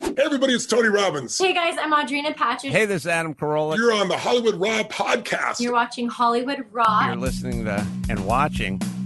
Hey everybody, it's Tony Robbins. Hey guys, I'm Audrina Patridge. Hey, this is Adam Carolla. You're on the Hollywood Raw podcast. You're watching Hollywood Raw. You're listening to and watching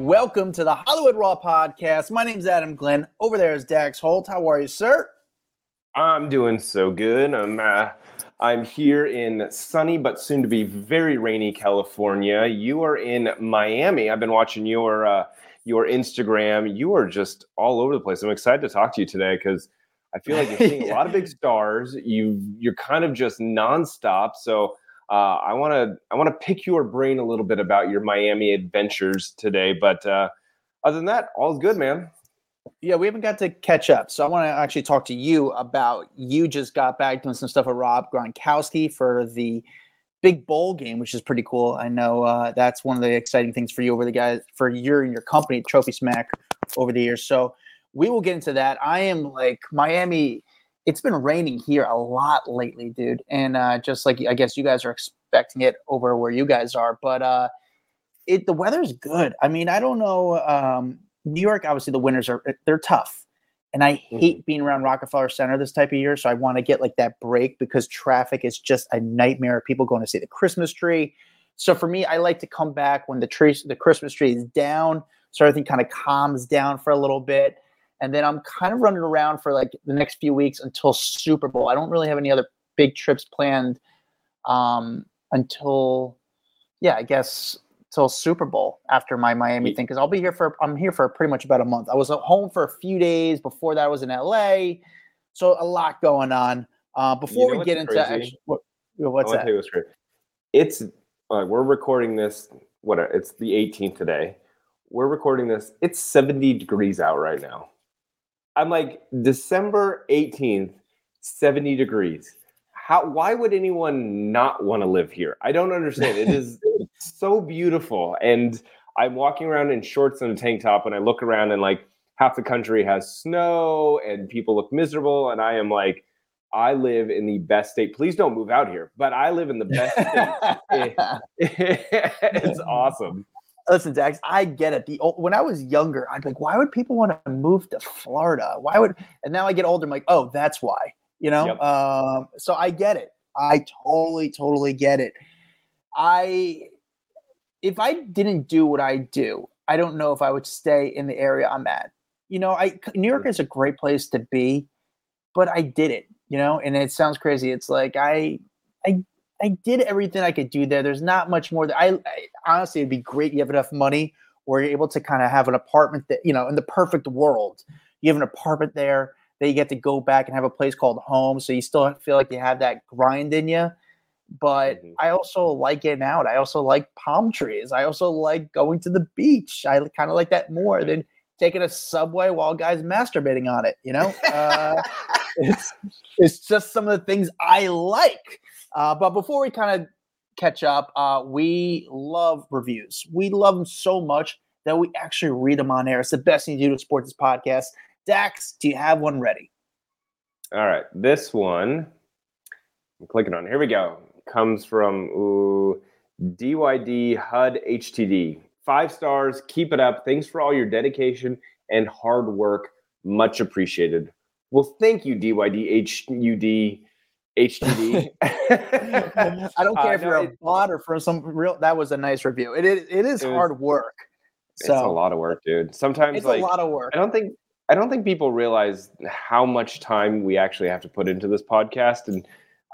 Welcome to the Hollywood Raw podcast. My name's Adam Glyn. Over there is Dax Holt. How are you, sir? I'm doing so good. I'm uh, I'm here in sunny but soon to be very rainy California. You are in Miami. I've been watching your uh, your Instagram. You are just all over the place. I'm excited to talk to you today because I feel like you're seeing a lot of big stars. You you're kind of just nonstop. So uh, I want to I want to pick your brain a little bit about your Miami adventures today. But uh, other than that, all's good, man. Yeah, we haven't got to catch up. So I want to actually talk to you about you just got back doing some stuff with Rob Gronkowski for the big bowl game, which is pretty cool. I know uh, that's one of the exciting things for you over the guys for your and your company, Trophy Smack, over the years. So we will get into that. I am like Miami it's been raining here a lot lately, dude. And uh, just like I guess you guys are expecting it over where you guys are, but uh, it the weather's good. I mean, I don't know. Um, New York, obviously, the winters are they're tough, and I hate mm-hmm. being around Rockefeller Center this type of year. So I want to get like that break because traffic is just a nightmare. People going to see the Christmas tree. So for me, I like to come back when the tree, the Christmas tree is down, so everything kind of calms down for a little bit and then I'm kind of running around for like the next few weeks until Super Bowl. I don't really have any other big trips planned um, until, yeah, I guess till Super Bowl after my Miami thing because I'll be here for I'm here for pretty much about a month. I was at home for a few days before that. I was in LA, so a lot going on. Uh, before you know we get into actually, what, what's that? What's it's uh, we're recording this. What it's the 18th today. We're recording this. It's 70 degrees out right now. I'm like December 18th, 70 degrees. How why would anyone not want to live here? I don't understand. It is so beautiful. And I'm walking around in shorts and a tank top and I look around and like half the country has snow and people look miserable and I am like I live in the best state. Please don't move out here, but I live in the best state. it's awesome listen, Dax, I get it. The when I was younger, I'd be like, why would people want to move to Florida? Why would? And now I get older, I'm like, oh, that's why. You know. Yep. Um, so I get it. I totally, totally get it. I, if I didn't do what I do, I don't know if I would stay in the area I'm at. You know, I New York is a great place to be, but I did it. You know, and it sounds crazy. It's like I, I I did everything I could do there. There's not much more that I, I honestly it'd be great. You have enough money where you're able to kind of have an apartment that you know in the perfect world. You have an apartment there that you get to go back and have a place called home, so you still feel like you have that grind in you. But mm-hmm. I also like getting out. I also like palm trees. I also like going to the beach. I kind of like that more than taking a subway while guys masturbating on it. You know, uh, it's it's just some of the things I like. Uh, but before we kind of catch up, uh, we love reviews. We love them so much that we actually read them on air. It's the best thing to do to support this podcast. Dax, do you have one ready? All right. This one, I'm clicking on. Here we go. Comes from ooh, DYD HUD HTD. Five stars. Keep it up. Thanks for all your dedication and hard work. Much appreciated. Well, thank you, DYD HUD HTD. I don't care uh, if you're a bot or for some real. That was a nice review. It is. It is it hard was, work. So it's a lot of work, dude. Sometimes it's like, a lot of work. I don't think. I don't think people realize how much time we actually have to put into this podcast. And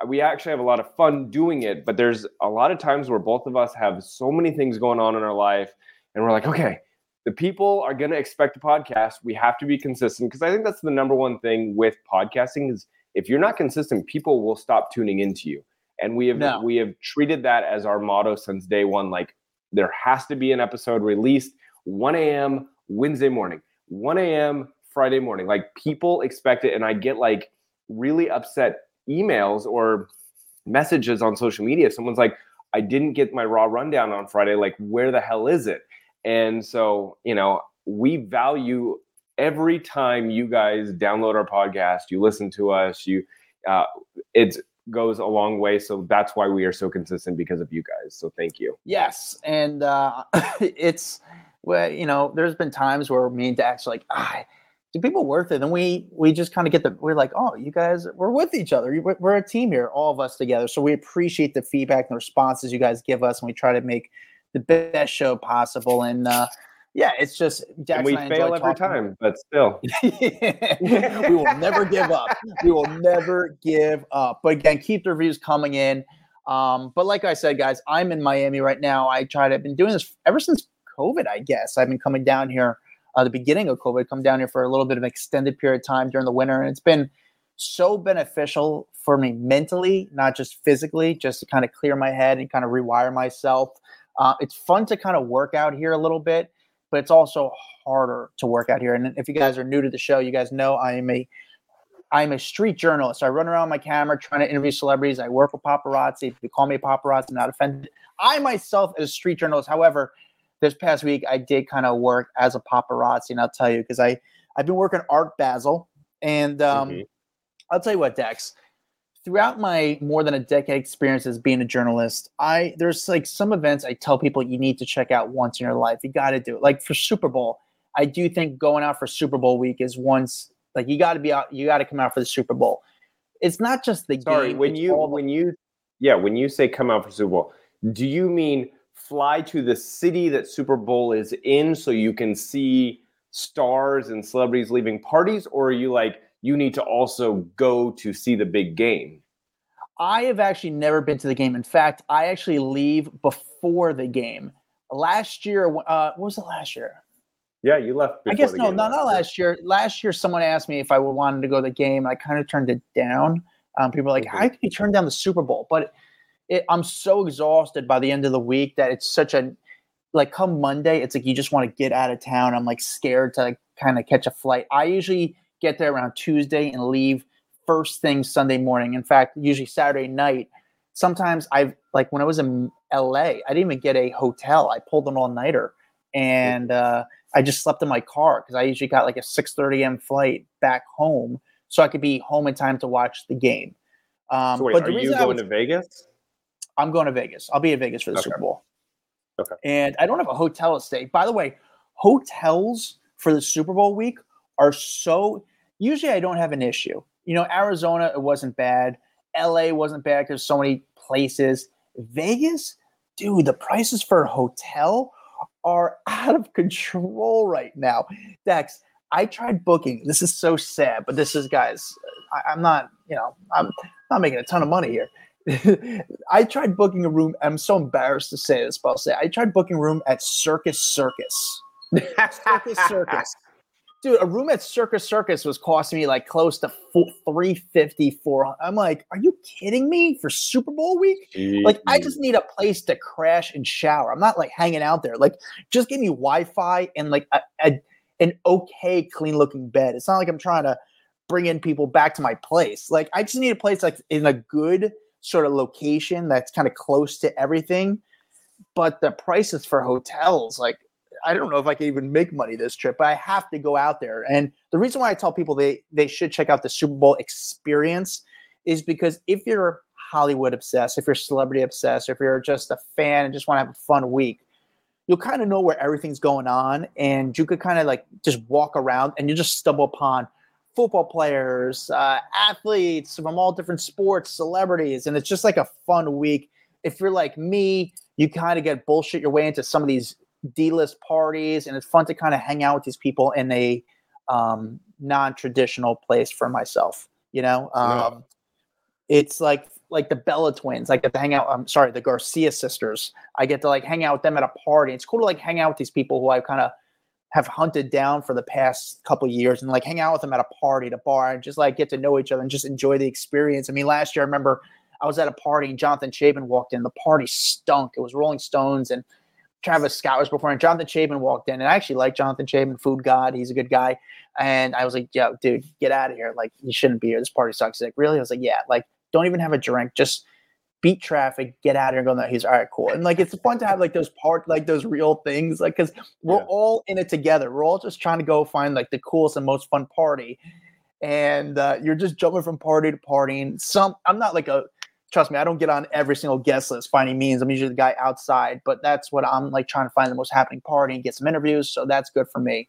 we actually have a lot of fun doing it. But there's a lot of times where both of us have so many things going on in our life. And we're like, okay, the people are going to expect a podcast. We have to be consistent because I think that's the number one thing with podcasting is if you're not consistent, people will stop tuning into you. And we have No. we have treated that as our motto since day one. Like there has to be an episode released 1 a.m. Wednesday morning, 1 a.m. Friday morning. Like people expect it, and I get like really upset emails or messages on social media. Someone's like, "I didn't get my raw rundown on Friday. Like, where the hell is it?" And so, you know, we value every time you guys download our podcast, you listen to us, you uh, it goes a long way. So that's why we are so consistent because of you guys. So thank you. Yes, and uh, it's well, you know, there's been times where me and Dax like, ah, do people worth it? And we we just kind of get the we're like, oh, you guys, we're with each other. We're, we're a team here, all of us together. So we appreciate the feedback and the responses you guys give us, and we try to make the best show possible. And uh, yeah, it's just and we I fail every time, but still. we will never give up. We will never give up. But again, keep the reviews coming in. Um, but like I said, guys, I'm in Miami right now. I tried. I've been doing this ever since COVID. I guess I've been coming down here. Uh, the beginning of COVID, come down here for a little bit of an extended period of time during the winter, and it's been so beneficial for me mentally, not just physically, just to kind of clear my head and kind of rewire myself. Uh, it's fun to kind of work out here a little bit, but it's also harder to work out here. And if you guys are new to the show, you guys know I am a I'm a street journalist. I run around my camera trying to interview celebrities. I work with paparazzi. If you call me a paparazzi, I'm not offended. I myself is a street journalist. However, this past week I did kind of work as a paparazzi, and I'll tell you because I I've been working Art Basel, and um, Mhm. I'll tell you what, Dex. Throughout my more than a decade experience as being a journalist, I there's like some events I tell people you need to check out once in your life. You got to do it. Like for Super Bowl, I do think going out for Super Bowl week is once like you got to be out. You got to come out for the Super Bowl. It's not just the Sorry, game. when you the- when you yeah, when you say come out for Super Bowl, do you mean fly to the city that Super Bowl is in so you can see stars and celebrities leaving parties, or are you like you need to also go to see the big game? I have actually never been to the game. In fact, I actually leave before the game. Last year, uh, what was it last year? Yeah, you left. I guess no, game not, not last year. Last year, someone asked me if I wanted to go to the game. And I kind of turned it down. Um, people are like, Mhm. "How can you turn down the Super Bowl?" But it, I'm so exhausted by the end of the week that it's such a like. Come Monday, it's like you just want to get out of town. I'm like scared to like, kind of catch a flight. I usually get there around Tuesday and leave first thing Sunday morning. In fact, usually Saturday night. Sometimes I've like when I was in LA, I didn't even get a hotel. I pulled an all nighter, and uh, I just slept in my car because I usually got like a 6:30 a.m. flight back home, so I could be home in time to watch the game. Um, So wait, but are you going was- to Vegas? I'm going to Vegas. I'll be in Vegas for the Okay. Super Bowl. Okay. And I don't have a hotel to stay. By the way, hotels for the Super Bowl week are so usually I don't have an issue. You know, Arizona, it wasn't bad. LA wasn't bad because so many places. Vegas, dude, the prices for a hotel are out of control right now. Dex, I tried booking. This is so sad, but this is, guys, I, I'm not, you know, I'm not making a ton of money here. I tried booking a room. I'm so embarrassed to say this, but I'll say I tried booking a room at Circus Circus. Circus Circus. Dude, a room at Circus Circus was costing me like close to four, 350 400 I'm like, are you kidding me for Super Bowl week? Like, I just need a place to crash and shower. I'm not like hanging out there. Like, just give me Wi-Fi and like a, a an okay, clean looking bed. It's not like I'm trying to bring in people back to my place. Like, I just need a place like in a good sort of location that's kind of close to everything. But the prices for hotels, like, I don't know if I can even make money this trip, but I have to go out there. And the reason why I tell people they they should check out the Super Bowl experience is because if you're Hollywood obsessed, if you're celebrity obsessed, or if you're just a fan and just want to have a fun week, you'll kind of know where everything's going on, and you could kind of like just walk around and you just stumble upon football players, uh, athletes from all different sports, celebrities, and it's just like a fun week. If you're like me, you kind of get bullshit your way into some of these D-list parties, and it's fun to kind of hang out with these people, in a um, non-traditional place for myself. You know, um, Yeah. it's like like the Bella twins. I get to hang out. I'm sorry, the Garcia sisters. I get to like hang out with them at a party. It's cool to like hang out with these people who I kind of have hunted down for the past couple years and like hang out with them at a party, at a bar, and just like get to know each other and just enjoy the experience. I mean, last year I remember I was at a party and Jonathan Cheban walked in. The party stunk. It was Rolling Stones and Travis Scott was performing. Jonathan Cheban walked in, and I actually like Jonathan Cheban, food god. He's a good guy. And I was like, "Yo, dude, get out of here! Like, you shouldn't be here. This party sucks." He's like, really? I was like, "Yeah." Like, don't even have a drink. Just beat traffic, get out of here, and go. No, he's all right, cool. And like, it's fun to have like those part, like those real things, like because we're Yeah. all in it together. We're all just trying to go find like the coolest and most fun party. And uh, you're just jumping from party to party. And some, I'm not like a trust me, I don't get on every single guest list finding means. I'm usually the guy outside, but that's what I'm like trying to find the most happening party and get some interviews. So that's good for me.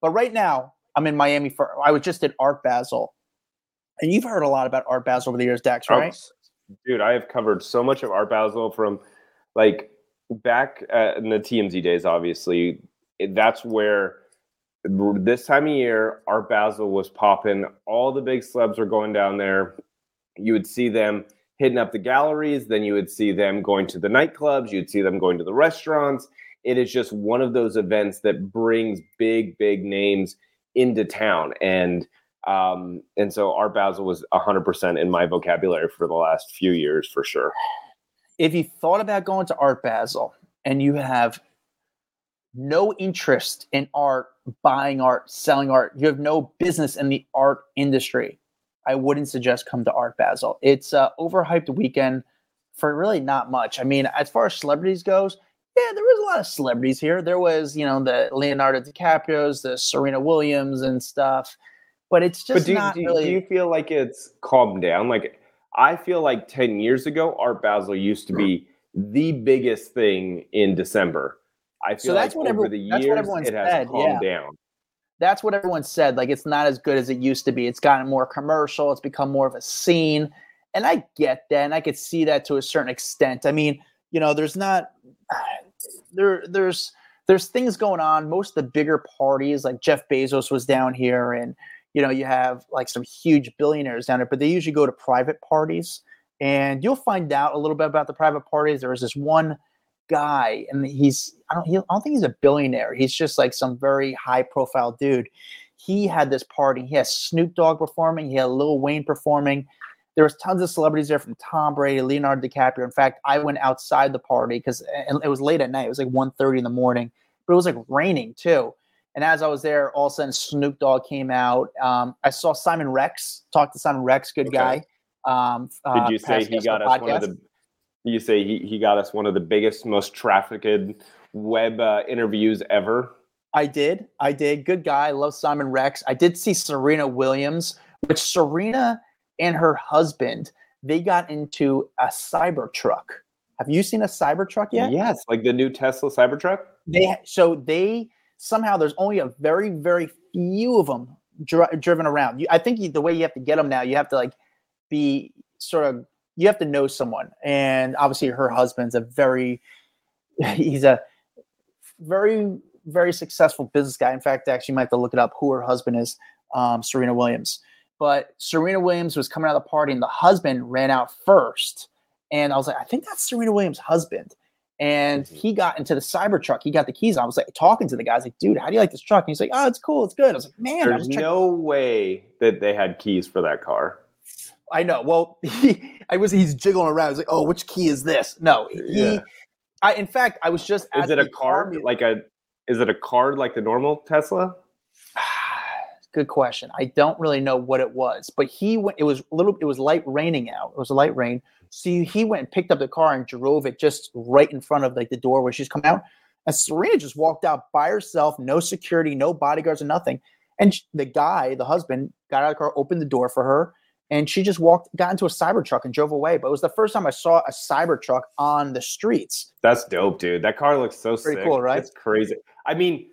But right now, I'm in Miami for I was just at Art Basel. And you've heard a lot about Art Basel over the years, Dax, Oh, right? dude, I have covered so much of Art Basel from like back uh, in the TMZ days. Obviously, it, that's where this time of year Art Basel was popping. All the big celebs were going down there. You would see them hitting up the galleries. Then you would see them going to the nightclubs. You'd see them going to the restaurants. It is just one of those events that brings big, big names into town and um, and so Art Basel was 100% in my vocabulary for the last few years for sure. If you thought about going to Art Basel and you have no interest in art, buying art, selling art, you have no business in the art industry, I wouldn't suggest come to Art Basel. It's a overhyped weekend for really not much. I mean, as far as celebrities goes, yeah, there was a lot of celebrities here. There was, you know, the Leonardo DiCaprio's, the Serena Williams and stuff. But it's just but do, not do, really do you feel like it's calmed down? Like I feel like 10 years ago, Art Basel used to be the biggest thing in December. I feel So that's like what over every- the years it has said, calmed yeah. down. That's what everyone said. Like it's not as good as it used to be. It's gotten more commercial. It's become more of a scene, and I get that, and I could see that to a certain extent. I mean, you know, there's not there. There's there's things going on. Most of the bigger parties, like Jeff Bezos was down here, and you know, you have like some huge billionaires down there, but they usually go to private parties, and you'll find out a little bit about the private parties. There was this one guy, and he's I don't he, I don't think he's a billionaire. He's just like some very high profile dude. He had this party. He has Snoop Dogg performing. He had Lil Wayne performing. There was tons of celebrities there from Tom Brady, Leonardo DiCaprio. In fact, I went outside the party because it was late at night. It was like 1.30 in the morning, but it was like raining too. And as I was there, all of a sudden Snoop Dogg came out. Um, I saw Simon Rex. Talked to Simon Rex, good Okay. guy. Um, Did uh, you say he got us one of the? You say he, he got us one of the biggest, most trafficked web uh, interviews ever. I did. I did. Good guy. I love Simon Rex. I did see Serena Williams, which Serena and her husband, they got into a cyber truck. Have you seen a cyber truck yet? Yes, like the new Tesla Cybertruck. They so they somehow there's only a very very few of them dri- driven around. You, I think you, the way you have to get them now, you have to like be sort of you have to know someone, and obviously her husband's a very he's a very very successful business guy. In fact, actually, you might have to look it up who her husband is, um, Serena Williams. But Serena Williams was coming out of the party, and the husband ran out first. And I was like, I think that's Serena Williams' husband. And Mhm. he got into the cyber truck. He got the keys. I was like talking to the guy. I was like, dude, how do you like this truck? And he's like, oh, it's cool. It's good. I was like, man, There's no way that they had keys for that car. I know. Well, he, I was. He's jiggling around. I was like, oh, which key is this? No, he. Yeah. I, in fact, I was just. Is it a card Army- like a? Is it a card like the normal Tesla? Good question. I don't really know what it was, but he went. It was a little. It was light raining out. It was a light rain. So he went and picked up the car and drove it just right in front of like the door where she's coming out. And Serena just walked out by herself, no security, no bodyguards, or nothing. And the guy, the husband, got out of the car, opened the door for her, and she just walked, got into a cyber truck and drove away. But it was the first time I saw a cyber truck on the streets. That's dope, dude. That car looks so Pretty sick. cool, right? It's crazy. I mean,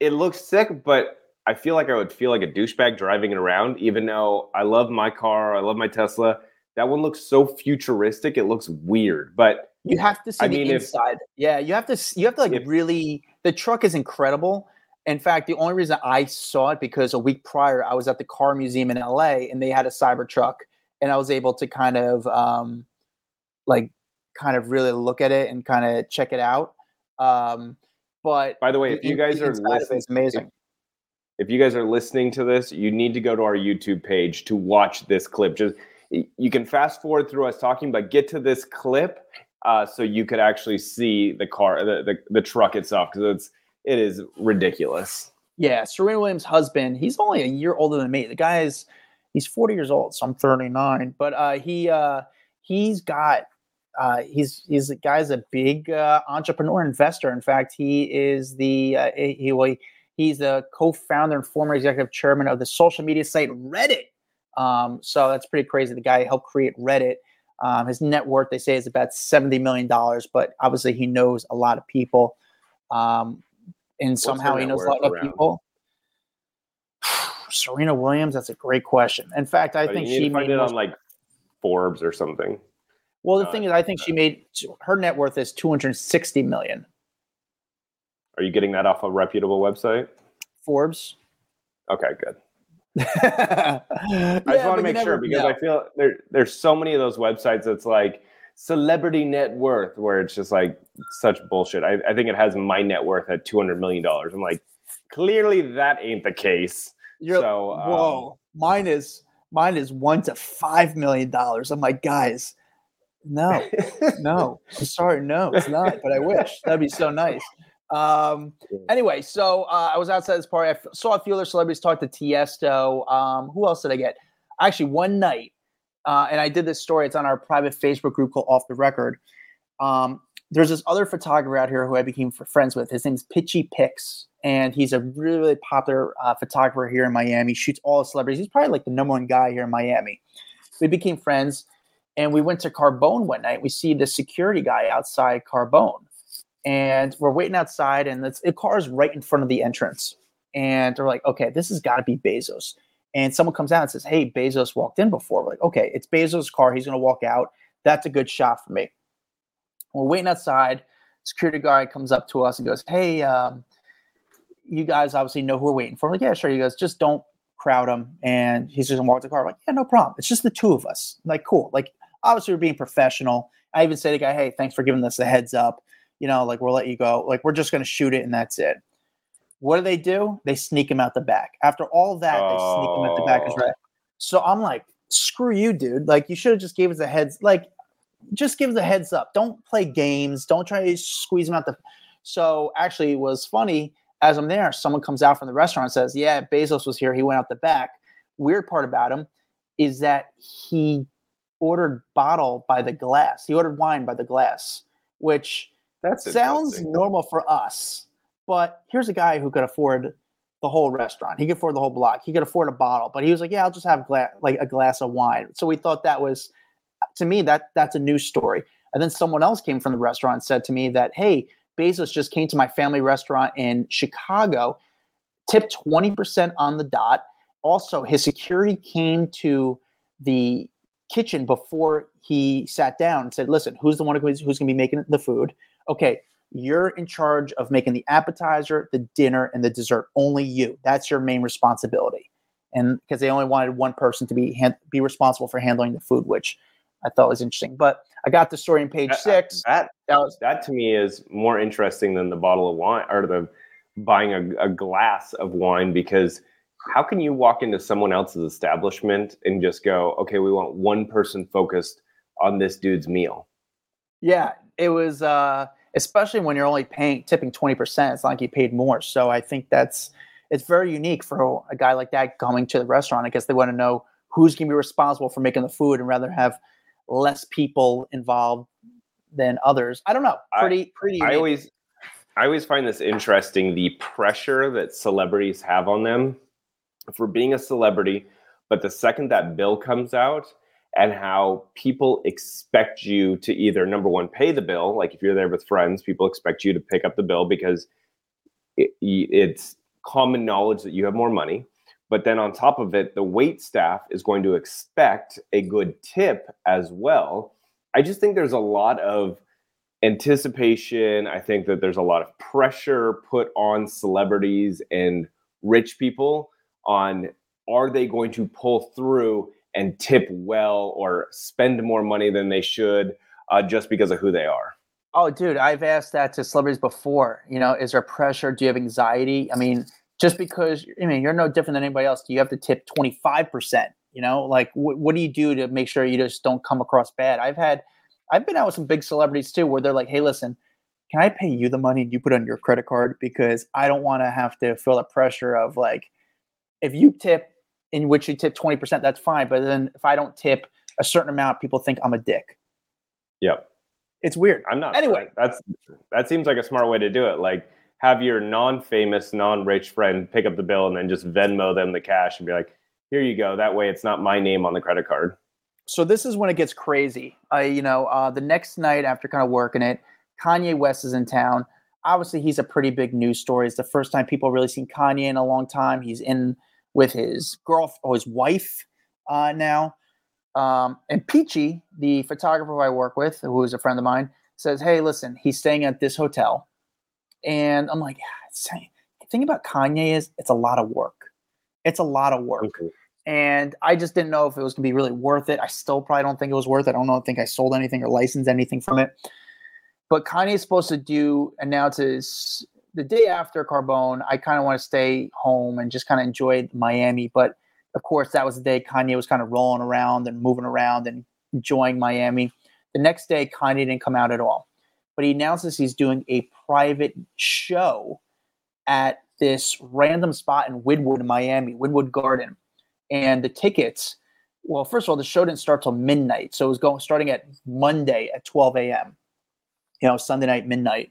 it looks sick, but I feel like I would feel like a douchebag driving it around, even though I love my car, I love my Tesla. That one looks so futuristic. It looks weird, but You have to see I the mean, if- inside. yeah, you have to. You have to like if- really. The truck is incredible. In fact, the only reason I saw it because a week prior I was at the car museum in LA and they had a Cybertruck, and I was able to kind of um, like kind of really look at it and kind of check it out. Um, but By the way, the if you guys are inside of it listening, is amazing. if you guys are listening to this, you need to go to our YouTube page to watch this clip. Just you can fast forward through us talking, but get to this clip uh, so you could actually see the car, the the, the truck itself, because it's it is ridiculous. Yeah, Serena Williams' husband. He's only a year older than me. The guy is he's 40 years old, so I'm 39. But uh, he uh, he's got uh, he's he's a guy's a big uh, entrepreneur investor. In fact, he is the uh, he well, he's the co-founder and former executive chairman of the social media site Reddit. Um, so that's pretty crazy. The guy helped create Reddit. Um, his net worth, they say, is about seventy million dollars. But obviously, he knows a lot of people. Um, and somehow he knows a lot worth of people. Serena Williams, that's a great question. In fact, I But think she made it most- on like Forbes or something. well. The uh, thing is, I think she made her net worth is two hundred sixty million. Are you getting that off a reputable website? Forbes. Okay, good. I I just want to make sure because I feel there there's so many of those websites that's like celebrity net worth where it's just like such bullshit. I, I think it has my net worth at two hundred million dollars. I'm like, clearly that ain't the case. You're, so um, whoa, mine is mine is one to five million dollars. I'm like, guys, no, no, I'm sorry, no, it's not. But I wish that'd be so nice. Um, anyway, so uh, I was outside this party. I saw a few other celebrities talk to Tiesto. Um, who else did I get? Actually, one night, uh, and I did this story. It's on our private Facebook group called Off the Record. Um, there's this other photographer out here who I became friends with. His name's Pitchy Pix, and he's a really, really popular uh, photographer here in Miami. He shoots all celebrities. He's probably like the number one guy here in Miami. We became friends, and we went to Carbone one night. We see the security guy outside Carbone, and we're waiting outside, and it's, car is right in front of the entrance. And they're like, okay, this has got to be Bezos. And someone comes out and says, hey, Bezos walked in before. We're like, okay, it's Bezos' car. He's going to walk out. That's a good shot for me. We're waiting outside. Security guard comes up to us and goes, hey, um, you guys obviously know who we're waiting for. I'm like, yeah, sure. He goes, just don't crowd him. And he's just gonna walk the car. I'm like, yeah, no problem. It's just the two of us. I'm like, cool. Like, obviously, we're being professional. I even say to the guy, hey, thanks for giving us a heads up. You know, like, we'll let you go. Like, we're just gonna shoot it and that's it. What do they do? They sneak him out the back. After all that, they sneak him out the back. Oh. right. So I'm like, screw you, dude. Like, you should have just gave us a heads. Like, just give us a heads up. Don't play games. Don't try to squeeze him out the. So actually, it was funny. As I'm there, someone comes out from the restaurant and says, "Yeah, Bezos was here. He went out the back." Weird part about him is that he ordered bottle by the glass. He ordered wine by the glass, which that sounds normal for us. But here's a guy who could afford the whole restaurant. He could afford the whole block. He could afford a bottle, but he was like, "Yeah, I'll just have gla- like a glass of wine." So we thought that was, to me, that that's a news story. And then someone else came from the restaurant and said to me that, "Hey, Bezos just came to my family restaurant in Chicago, tipped twenty percent on the dot. Also, his security came to the kitchen before he sat down and said, "Listen, who's the one who's, who's going to be making the food? Okay, you're in charge of making the appetizer, the dinner, and the dessert. Only you. That's your main responsibility." And because they only wanted one person to be hand, be responsible for handling the food, which I thought was interesting. But I got the story in page That- six. That That was that to me is more interesting than the bottle of wine or the buying a, a glass of wine because how can you walk into someone else's establishment and just go, okay, we want one person focused on this dude's meal? Yeah, it was uh especially when you're only paying tipping 20%, it's not like you paid more. So I think that's it's very unique for a guy like that coming to the restaurant. I guess they want to know who's going to be responsible for making the food and rather have less people involved than others. I don't know. I- Pretty pretty I always I always find this interesting the pressure that celebrities have on them for being a celebrity, but the second that bill comes out and how people expect you to either number one pay the bill, like if you're there with friends, people expect you to pick up the bill because it, it's common knowledge that you have more money. But then on top of it, the wait staff is going to expect a good tip as well. I just think there's a lot of anticipation. I think that there's a lot of pressure put on celebrities and rich people on are they going to pull through and tip well or spend more money than they should uh, just because of who they are. Oh, dude, I've asked that to celebrities before. You know, is there pressure? Do you have anxiety? I mean, just because I mean you're no different than anybody else. Do you have to tip twenty five percent? You know, like wh- what do you do to make sure you just don't come across bad? I've had, I've been out with some big celebrities too, where they're like, "Hey, listen, can I pay you the money you put on your credit card because I don't want to have to feel the pressure of like, if you tip in which you tip twenty percent, that's fine, but then if I don't tip a certain amount, people think I'm a dick. Yep. It's weird. I'm not. Anyway. that's that seems like a smart way to do it. Like have your non-famous, non-rich friend pick up the bill and then just Venmo them the cash and be like, "Here you go." That way, it's not my name on the credit card. so this is when it gets crazy. I, you know, uh, the next night after kind of working it, Kanye West is in town. Obviously, he's a pretty big news story. It's the first time people really seen Kanye in a long time. He's in with his girl or his wife uh, now. Um, and Peachy, the photographer I work with, who is a friend of mine, says, "Hey, listen, he's staying at this hotel." And I'm like, yeah, it's, the thing about Kanye is it's a lot of work. It's a lot of work and I just didn't know if it was gonna be really worth it. I still probably don't think it was worth it. I don't know, I think I sold anything or licensed anything from it. But Kanye is supposed to do announces the day after Carbone. I kind of want to stay home and just kind of enjoy Miami. But of course, that was the day Kanye was kind of rolling around and moving around and enjoying Miami. The next day, Kanye didn't come out at all. But he announces he's doing a private show at this random spot in Wynwood, Miami, Wynwood Garden and the tickets well first of all the show didn't start till midnight so it was going starting at monday at 12 a.m you know sunday night midnight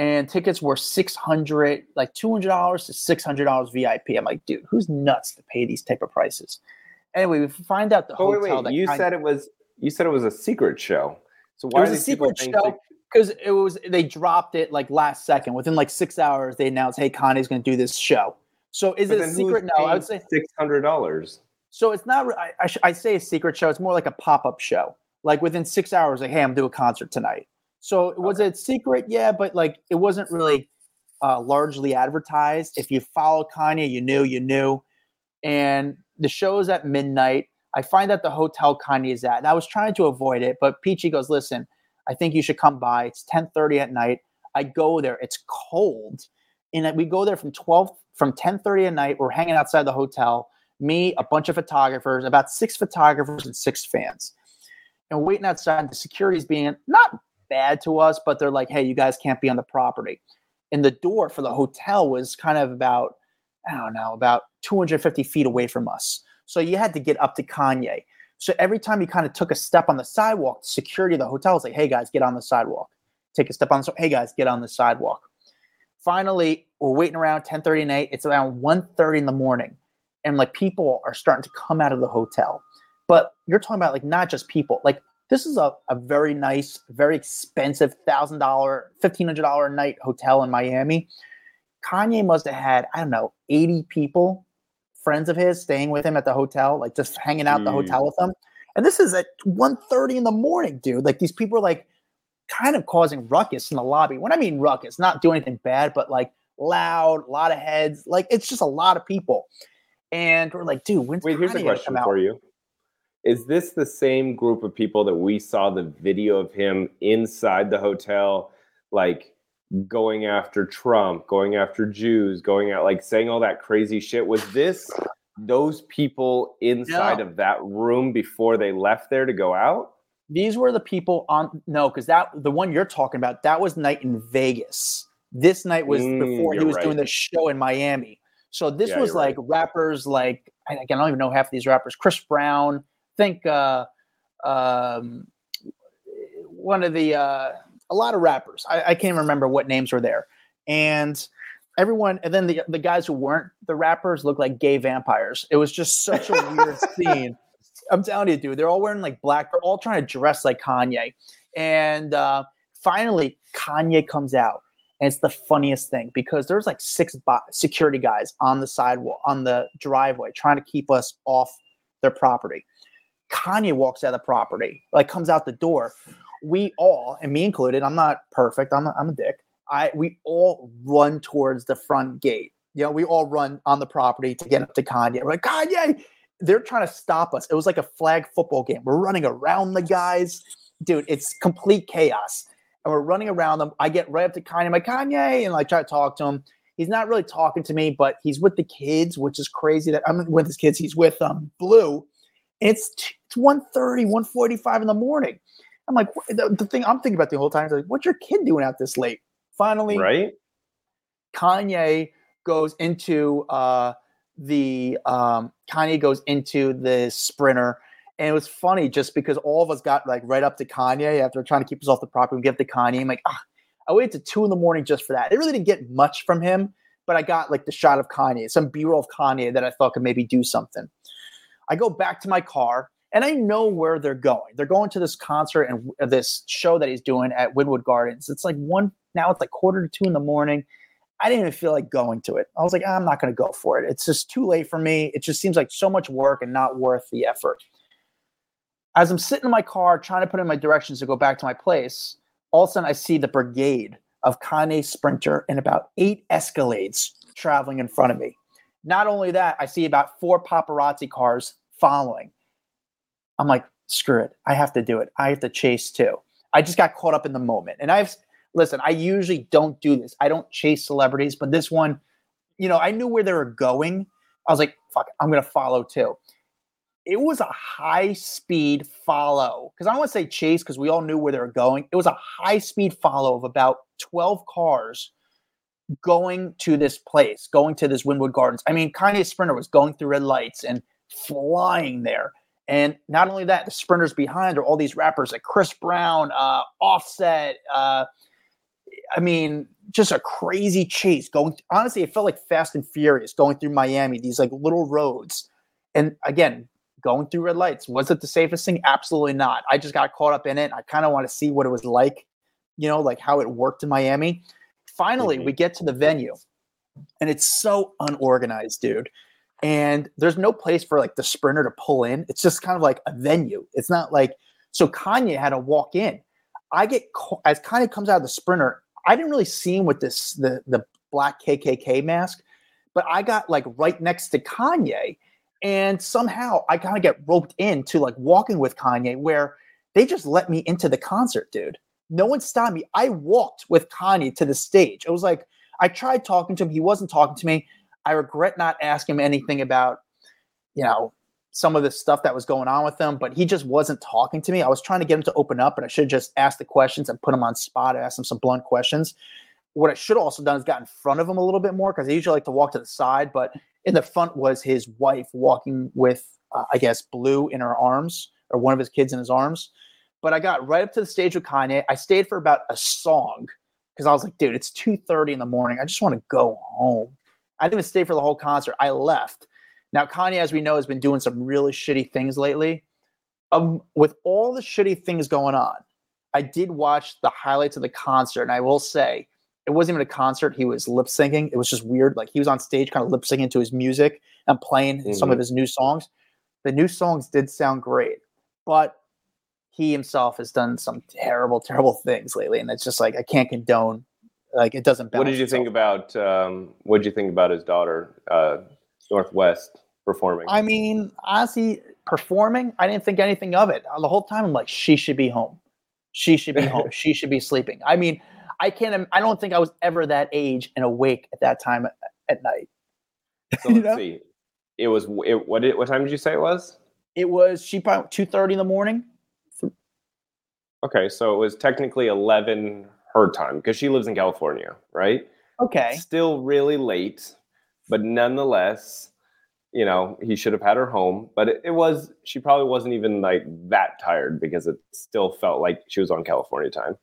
and tickets were 600 like $200 to $600 vip i'm like dude who's nuts to pay these type of prices anyway we find out the Oh wait, hotel wait. that You said it was. You said it was a secret show. So it why was are a secret show because it was they dropped it like last second within like six hours they announced hey kanye's going to do this show so is but it a secret no i would say six hundred dollars. So it's not. I, I, sh- I say a secret show. It's more like a pop up show. Like within six hours, like, hey, I'm doing a concert tonight. So was it secret? Yeah, but like it wasn't really uh, largely advertised. If you follow Kanye, you knew, you knew. And the show is at midnight. I find out the hotel Kanye is at, and I was trying to avoid it, but Peachy goes, "Listen, I think you should come by. It's 10:30 at night. I go there. It's cold, and we go there from 12 from 10:30 at night. We're hanging outside the hotel me, a bunch of photographers, about six photographers and six fans. And waiting outside. The security's being not bad to us, but they're like, hey, you guys can't be on the property. And the door for the hotel was kind of about, I don't know, about 250 feet away from us. So you had to get up to Kanye. So every time you kind of took a step on the sidewalk, security of the hotel was like, hey guys, get on the sidewalk. Take a step on the hey guys, get on the sidewalk. Finally, we're waiting around 10:30 at night. It's around 1:30 in the morning and like people are starting to come out of the hotel. But you're talking about like not just people. Like this is a, a very nice, very expensive thousand dollar, fifteen hundred dollar a night hotel in Miami. Kanye must have had I don't know eighty people, friends of his, staying with him at the hotel, like just hanging out at the Mm. hotel with them. And this is at 1.30 in the morning, dude. Like these people are like kind of causing ruckus in the lobby. When I mean ruckus, not doing anything bad, but like loud, a lot of heads. Like it's just a lot of people. And we're like, dude, when's Wait, here's a question for you. Is this the same group of people that we saw the video of him inside the hotel, like going after Trump, going after Jews, going out, like saying all that crazy shit? Was this those people inside No. of that room before they left there to go out? These were the people on no, because that the one you're talking about, that was night in Vegas. This night was Mm, before he was doing the show in Miami. So this Yeah, was like rappers like I, I don't even know half of these rappers. Chris Brown, think uh um one of the uh a lot of rappers. I, I can't remember what names were there. And everyone and then the the guys who weren't the rappers looked like gay vampires. It was just such a weird scene. I'm telling you, dude, they're all wearing like black. They're all trying to dress like Kanye. And uh, finally, Kanye comes out, and it's the funniest thing because there's like six bo- security guys on the sidewalk, on the driveway, trying to keep us off their property. Kanye walks out of the property, like comes out the door. we all, and me included, I'm not perfect. I'm a, I'm a dick. I we all run towards the front gate. You know, we all run on the property to get up to Kanye. We're like, Kanye, they're trying to stop us. It was like a flag football game. We're running around the guys. Dude, it's complete chaos. And we're running around them. I get right up to Kanye. I'm like, Kanye, and I try to talk to him. He's not really talking to me, but he's with the kids, which is crazy that I'm with his kids. He's with um Blue. And it's it's 1.30, 1.45 in the morning. I'm like, the, the thing I'm thinking about the whole time is like, what's your kid doing out this late? Finally, Right? Kanye goes into uh, the um, Kanye goes into the sprinter, and it was funny just because all of us got like right up to Kanye after trying to keep us off the property. We get to Kanye. I'm like, ah, I waited to two in the morning just for that. I really didn't get much from him, but I got like the shot of Kanye, some B-roll of Kanye that I thought could maybe do something. I go back to my car. And I know where they're going. They're going to this concert and this show that he's doing at Wynwood Gardens. It's like one now. It's like quarter to two in the morning. I didn't even feel like going to it. I was like, I'm not going to go for it. It's just too late for me. It just seems like so much work and not worth the effort. As I'm sitting in my car trying to put in my directions to go back to my place, all of a sudden I see the brigade of Kanye Sprinter and about eight Escalades traveling in front of me. Not only that, I see about four paparazzi cars following. I'm like, screw it. I have to do it. I have to chase too. I just got caught up in the moment. And I've listen, I usually don't do this. I don't chase celebrities, but this one, you know, I knew where they were going. I was like, fuck, it, I'm gonna follow too. It was a high speed follow because I don't want to say chase because we all knew where they were going. It was a high speed follow of about 12 cars going to this place, going to this Wynwood Gardens. I mean, Kanye Sprinter was going through red lights and flying there. And not only that, the sprinters behind are all these rappers like Chris Brown, uh, Offset. Uh, I mean, just a crazy chase going. Honestly, it felt like Fast and Furious going through Miami. These like little roads, and again, going through red lights. Was it the safest thing? Absolutely not. I just got caught up in it. I kind of want to see what it was like, you know, like how it worked in Miami. Finally, Mhm. we get to the venue, and it's so unorganized, dude and there's no place for like the sprinter to pull in. It's just kind of like a venue. It's not like so Kanye had to walk in. I get as Kanye comes out of the sprinter. I didn't really see him with this the the black KKK mask, but I got like right next to Kanye, and somehow I kind of get roped into like walking with Kanye, where they just let me into the concert, dude. No one stopped me. I walked with Kanye to the stage. It was like I tried talking to him. He wasn't talking to me. I regret not asking him anything about, you know, some of the stuff that was going on with him, but he just wasn't talking to me. I was trying to get him to open up, and I should just ask the questions and put him on spot, ask him some blunt questions. What I should have also done is got in front of him a little bit more because I usually like to walk to the side, but in the front was his wife walking with, uh, I guess, Blue in her arms or one of his kids in his arms. But I got right up to the stage with Kanye. I stayed for about a song because I was like, dude, it's 2:30 in the morning. I just want to go home. I didn't even stay for the whole concert. I left. Now, Kanye, as we know, has been doing some really shitty things lately. Um, with all the shitty things going on, I did watch the highlights of the concert, and I will say it wasn't even a concert. He was lip syncing. It was just weird. Like he was on stage, kind of lip syncing to his music and playing some of his new songs. The new songs did sound great, but he himself has done some terrible, terrible things lately, and it's just like I can't condone. Like it doesn't. What did you think about? Um, what did you think about his daughter, uh, North West, performing? I mean, honestly, performing, I didn't think anything of it. The whole time, I'm like, she should be home. She should be home. she should be sleeping. I mean, I can't. I don't think I was ever that age and awake at that time at, night. so let's know? see. It was. It, what? Did, what time did you say it was? It was she probably two thirty in the morning. Okay, so it was technically eleven her time because she lives in California, right? Okay, Still really late, but nonetheless, you know, he should have had her home. But it, it was. She probably wasn't even like that tired because it still felt like she was on California time.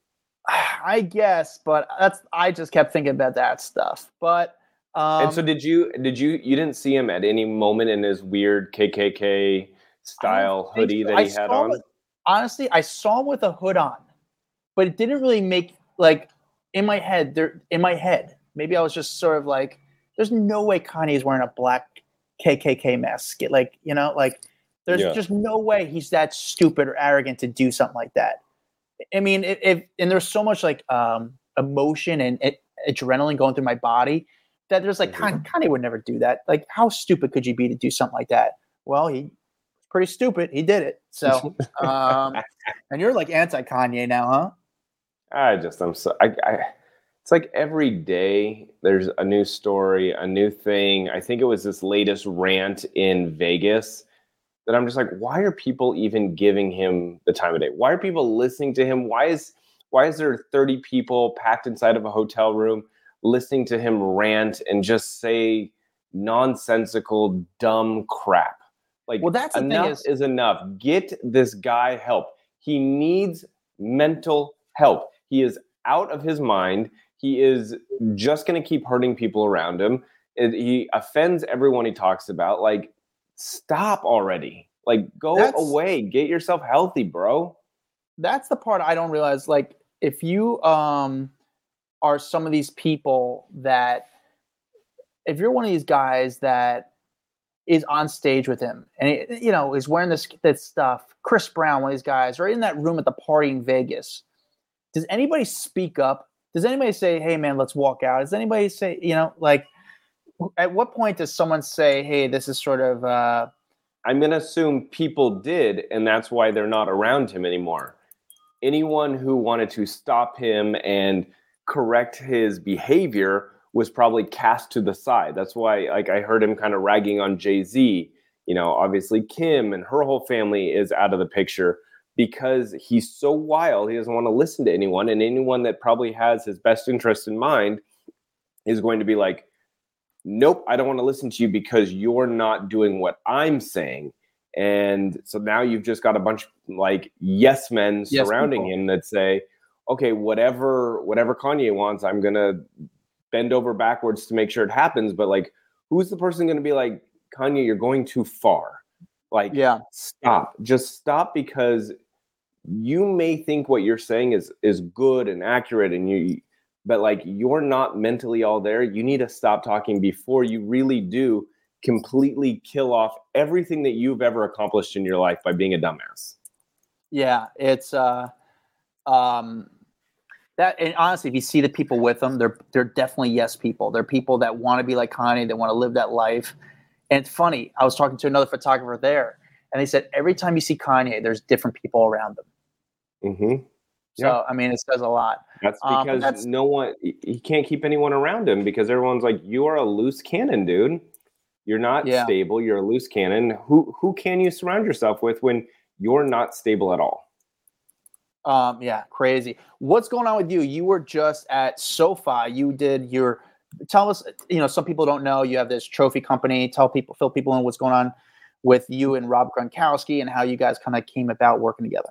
I guess, but that's I just kept thinking about that stuff. But um, and so did you? Did you? You didn't see him at any moment in his weird KKK style hoodie so. that I he had on? it- honestly, I saw him with a hood on, but it didn't really make like in my head. There, in my head, maybe I was just sort of like, "There's no way Kanye is wearing a black KKK mask." Like, you know, like there's Yeah. just no way he's that stupid or arrogant to do something like that. I mean, if, and there's so much like um emotion and it, adrenaline going through my body that there's like Mhm. Kanye would never do that. Like, how stupid could you be to do something like that? Well, he pretty stupid. He did it. So, um, and you're like anti Kanye now, huh? I just I'm so I, I it's like every day there's a new story, a new thing. I think it was this latest rant in Vegas that I'm just like, why are people even giving him the time of day? Why are people listening to him? Why is why is there 30 people packed inside of a hotel room listening to him rant and just say nonsensical, dumb crap? Like Well, that's enough is- is enough. Get this guy help. He needs mental help. He is out of his mind. He is just going to keep hurting people around him. It, he offends everyone he talks about. Like, stop already. Like, go That's- away. Get yourself healthy, bro. that's the part I don't realize. Like, if you um are some of these people that, if you're one of these guys that is on stage with him and he- you know is wearing this this stuff, Chris Brown, one of these guys, or in that room at the party in Vegas, does anybody speak up? Does anybody say, "Hey, man, let's walk out"? Does anybody say, you know, like, at what point does someone say, "Hey, this is sort of"? uh I'm going to assume people did, and that's why they're not around him anymore. Anyone who wanted to stop him and correct his behavior was probably cast to the side. That's why, like, I heard him kind of ragging on Jay Z. You know, obviously, Kim and her whole family is out of the picture because he's so wild. He doesn't want to listen to anyone, and anyone that probably has his best interest in mind is going to be like, nope, I don't want to listen to you because you're not doing what I'm saying. And so now you've just got a bunch of like yes men surrounding people. him that say, okay, whatever whatever Kanye wants, I'm gonna bend over backwards to make sure it happens. But like, who's the person gonna be like, Kanye, you're going too far? Like, yeah, stop. Just stop because you may think what you're saying is is good and accurate and you but like you're not mentally all there. You need to stop talking before you really do completely kill off everything that you've ever accomplished in your life by being a dumbass. Yeah, it's uh um that and honestly, if you see the people with them, they're they're definitely yes people. They're people that want to be like Kanye, that want to live that life. And it's funny, I was talking to another photographer there, and they said every time you see Kanye, there's different people around them. Hmm So Yeah. I mean, it says a lot. That's Um, because that's- no one he he can't keep anyone around him because everyone's like, you are a loose cannon, dude. You're not Yeah. stable. You're a loose cannon. Who who can you surround yourself with when you're not stable at all? Um, yeah, crazy. What's going on with you? You were just at SoFi. You did your tell us, you know, some people don't know you have this trophy company. Tell people, fill people in what's going on with you and Rob Gronkowski and how you guys kind of came about working together.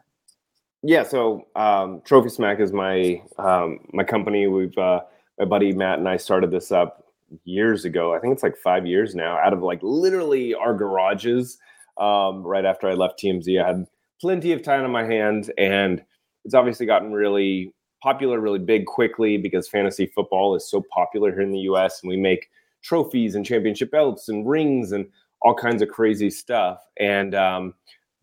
Yeah, so um, Trophy Smack is my um, my company. We've uh, my buddy Matt and I started this up years ago. I think it's like five years now. Out of like literally our garages. Um, right after I left TMZ, I had plenty of time on my hands, and it's obviously gotten really popular, really big quickly because fantasy football is so popular here in the U.S. and we make trophies and championship belts and rings and all kinds of crazy stuff. And um,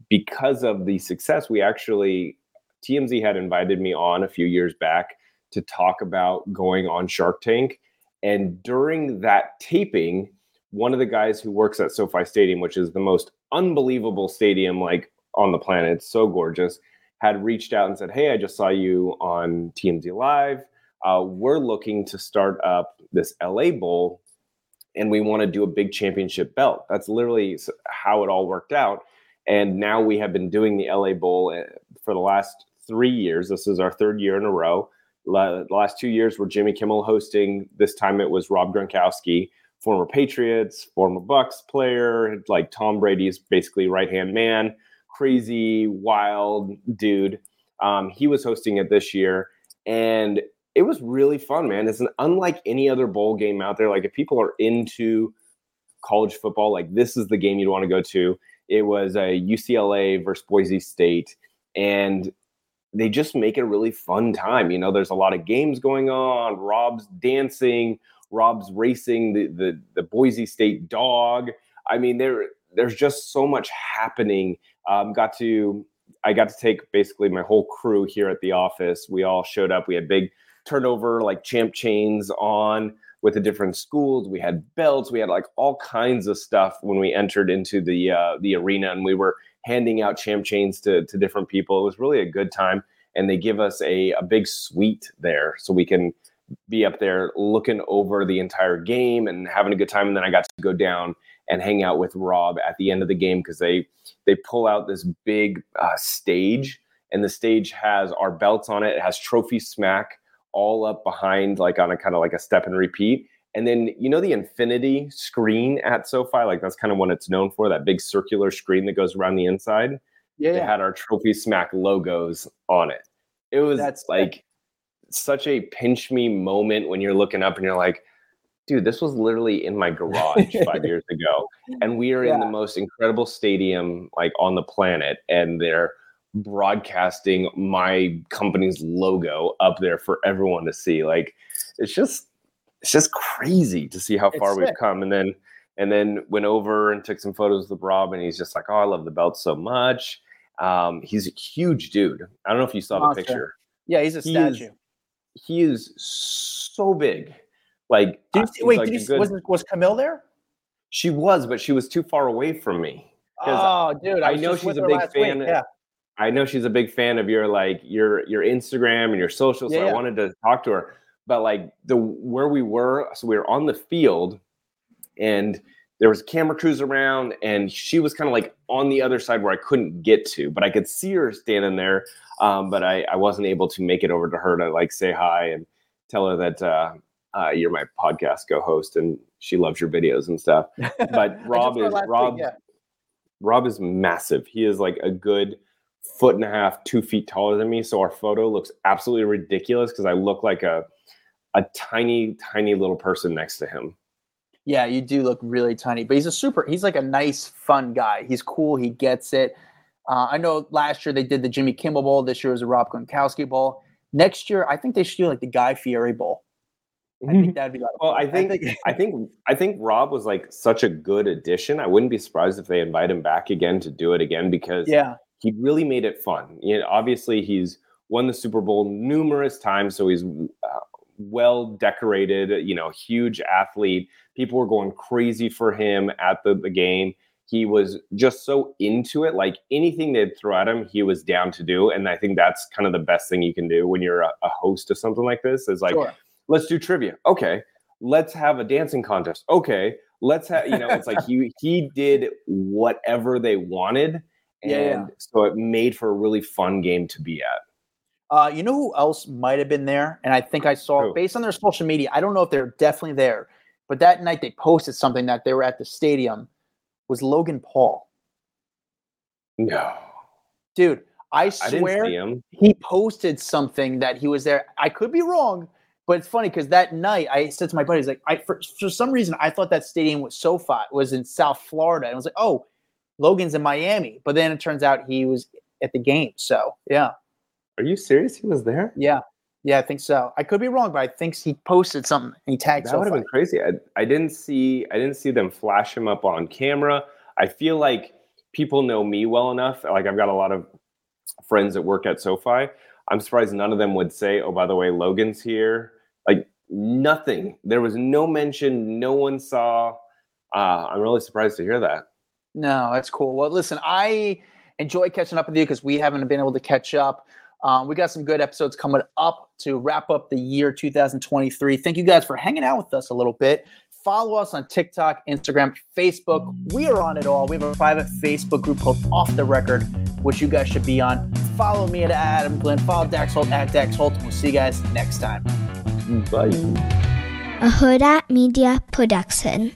because of the success, we actually TMZ had invited me on a few years back to talk about going on Shark Tank. And during that taping, one of the guys who works at SoFi Stadium, which is the most unbelievable stadium like on the planet, it's so gorgeous, had reached out and said, Hey, I just saw you on TMZ Live. Uh, we're looking to start up this LA Bowl and we want to do a big championship belt. That's literally how it all worked out. And now we have been doing the LA Bowl uh, for the last three years. This is our third year in a row. La- The last two years were Jimmy Kimmel hosting. This time it was Rob Gronkowski, former Patriots, former Bucs player, like Tom Brady's basically right hand man, crazy, wild dude. Um, he was hosting it this year. And it was really fun, man. It's an unlike any other bowl game out there. Like if people are into college football, like this is the game you'd want to go to. It was a UCLA versus Boise State, and they just make it a really fun time. You know, there's a lot of games going on. Rob's dancing, Rob's racing the the, the Boise State dog. I mean, there there's just so much happening. Um, got to I got to take basically my whole crew here at the office. We all showed up. We had big turnover like champ chains on with the different schools. We had belts. We had like all kinds of stuff when we entered into the uh, the arena, and we were handing out champ chains to to different people. It was really a good time, and they give us a a big suite there so we can be up there looking over the entire game and having a good time. And then I got to go down and hang out with Rob at the end of the game because they they pull out this big uh, stage, and the stage has our belts on it. It has Trophy Smack all up behind, like on a kind of like a step and repeat. And then you know the infinity screen at SoFi, like that's kind of what it's known for, that big circular screen that goes around the inside. Yeah, They had our Trophy Smack logos on it. It was That's- like such a pinch me moment when you're looking up and you're like, dude, this was literally in my garage five years ago. And we are in the most incredible stadium like on the planet. And they're broadcasting my company's logo up there for everyone to see. Like it's just it's just crazy to see how It's far we've sick. come. And then and then went over and took some photos with Rob, and he's just like, "Oh, I love the belt so much." Um, he's a huge dude. I don't know if you saw the picture. Yeah, he's a He is- statue. He is so big. Like, Did you wait, like did you, good- was, was Camille there? she was, but she was too far away from me. Oh, dude, I, I know she's a big last week, fan. Yeah, I know she's a big fan of your like your your Instagram and your social, so Yeah, I yeah. wanted to talk to her. But like the where we were, so we were on the field, and there was camera crews around, and she was kind of like on the other side where I couldn't get to, but I could see her standing there. Um, but I, I wasn't able to make it over to her to like say hi and tell her that uh, uh, you're my podcast co-host and she loves your videos and stuff. But Rob is week, yeah. Rob is massive. He is like a good foot and a half, two feet taller than me. So our photo looks absolutely ridiculous because I look like a a tiny, tiny little person next to him. Yeah, you do look really tiny, but he's a super. He's like a nice, fun guy. He's cool. He gets it. Uh, I know last year they did the Jimmy Kimmel Bowl. This year was a Rob Gronkowski Bowl. Next year, I think they should do like the Guy Fieri Bowl. I think that'd be. a lot of Well. I think I think I think Rob was like such a good addition. I wouldn't be surprised if they invite him back again to do it again because yeah, he really made it fun. You know, obviously he's won the Super Bowl numerous times, so he's uh, well decorated. You know, huge athlete. People were going crazy for him at the, the game. He was just so into it. Like anything they'd throw at him, he was down to do. And I think that's kind of the best thing you can do when you're a, a host of something like this. Is like, sure. let's do trivia. Okay, let's have a dancing contest. Okay, let's have you know. It's like he he did whatever they wanted, and Yeah, yeah. so it made for a really fun game to be at. Uh, you know who else might have been there? And I think I saw Who? based on their social media. I don't know if they're definitely there, but that night they posted something that they were at the stadium. Was Logan Paul, No, dude? I I swear him. he posted something that he was there. I could be wrong, but it's funny because that night I said to my buddies, like, I for, for some reason I thought that stadium was SoFi was in South Florida, and I was like, oh, Logan's in Miami. But then it turns out he was at the game. So yeah, Are you serious? He was there. yeah, yeah, I think so. I could be wrong, but I think he posted something. And he tagged That would have been crazy. I, I didn't see I didn't see them flash him up on camera. I feel like people know me well enough. Like I've got a lot of friends that work at SoFi. I'm surprised none of them would say, "Oh, by the way, Logan's here." Like nothing. There was no mention. No one saw. Uh, I'm really surprised to hear that. No, that's cool. Well, listen, I enjoy catching up with you because we haven't been able to catch up. Um, we got some good episodes coming up to wrap up the year 2023. Thank you guys for hanging out with us a little bit. Follow us on TikTok, Instagram, Facebook. We are on it all. We have a private Facebook group called Off the Record, which you guys should be on. Follow me at Adam Glyn. Follow Dax Holt at Dax Holt. We'll see you guys next time. Bye. a Hurrdat Media Production.